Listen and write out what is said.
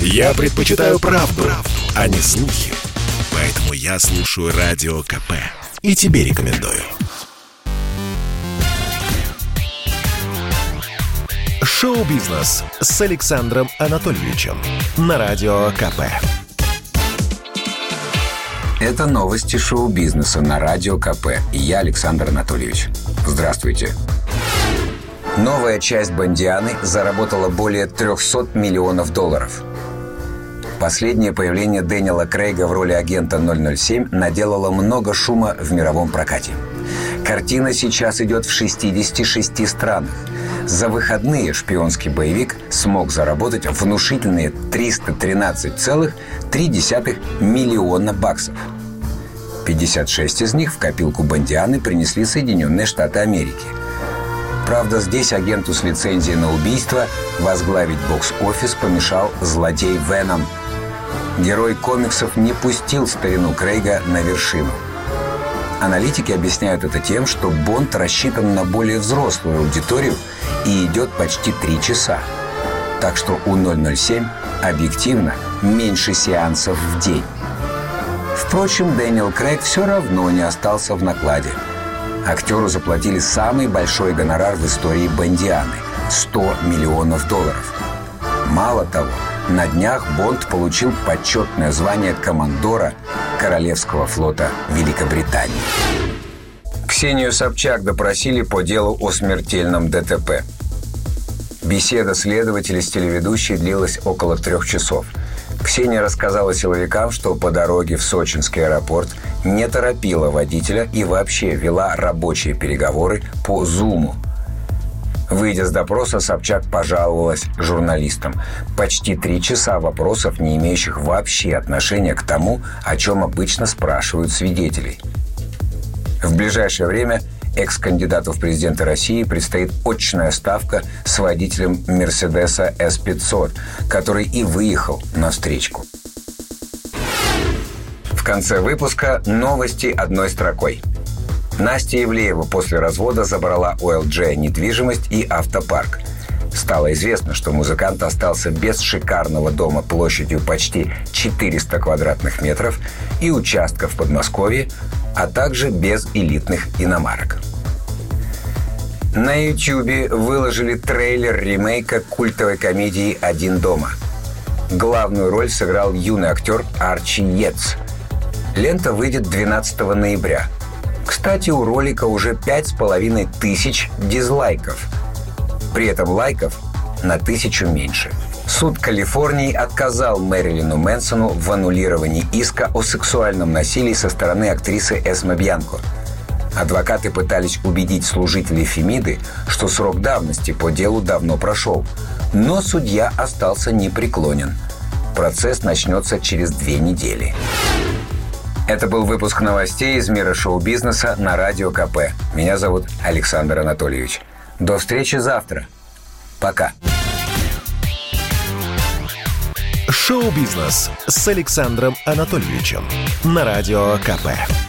Я предпочитаю правду, правду, а не слухи. Поэтому я слушаю Радио КП. И тебе рекомендую. Шоу-бизнес с Александром Анатольевичем на Радио КП. Это новости шоу-бизнеса на Радио КП. Я Александр Анатольевич. Здравствуйте. Новая часть «Бондианы» заработала более 300 миллионов долларов. Последнее появление Дэниела Крейга в роли агента 007 наделало много шума в мировом прокате. Картина сейчас идет в 66 странах. За выходные шпионский боевик смог заработать внушительные 313,3 миллиона баксов. 56 из них в копилку Бондианы принесли Соединенные Штаты Америки. Правда, здесь агенту с лицензией на убийство возглавить бокс-офис помешал злодей Веном – Герой комиксов не пустил старину Крейга на вершину. Аналитики объясняют это тем, что Бонд рассчитан на более взрослую аудиторию и идет почти три часа. Так что у 007 объективно меньше сеансов в день. Впрочем, Дэниел Крейг все равно не остался в накладе. Актеру заплатили самый большой гонорар в истории Бондианы – 100 миллионов долларов. Мало того, на днях Бонд получил почетное звание командора Королевского флота Великобритании. Ксению Собчак допросили по делу о смертельном ДТП. Беседа следователя с телеведущей длилась около трех часов. Ксения рассказала силовикам, что по дороге в сочинский аэропорт не торопила водителя и вообще вела рабочие переговоры по Зуму, Выйдя с допроса, Собчак пожаловалась журналистам. Почти три часа вопросов, не имеющих вообще отношения к тому, о чем обычно спрашивают свидетелей. В ближайшее время экс-кандидату в президенты России предстоит очная ставка с водителем Мерседеса С-500, который и выехал на встречку. В конце выпуска новости одной строкой – Настя Евлеева после развода забрала у ЛДЖ недвижимость и автопарк. Стало известно, что музыкант остался без шикарного дома площадью почти 400 квадратных метров и участков в Подмосковье, а также без элитных иномарок. На YouTube выложили трейлер ремейка культовой комедии «Один дома». Главную роль сыграл юный актер Арчи Йетс. Лента выйдет 12 ноября – кстати, у ролика уже пять с половиной тысяч дизлайков. При этом лайков на тысячу меньше. Суд Калифорнии отказал Мэрилину Мэнсону в аннулировании иска о сексуальном насилии со стороны актрисы Эсма Бьянко. Адвокаты пытались убедить служителей Фемиды, что срок давности по делу давно прошел. Но судья остался непреклонен. Процесс начнется через две недели. Это был выпуск новостей из мира шоу-бизнеса на Радио КП. Меня зовут Александр Анатольевич. До встречи завтра. Пока. Шоу-бизнес с Александром Анатольевичем на Радио КП.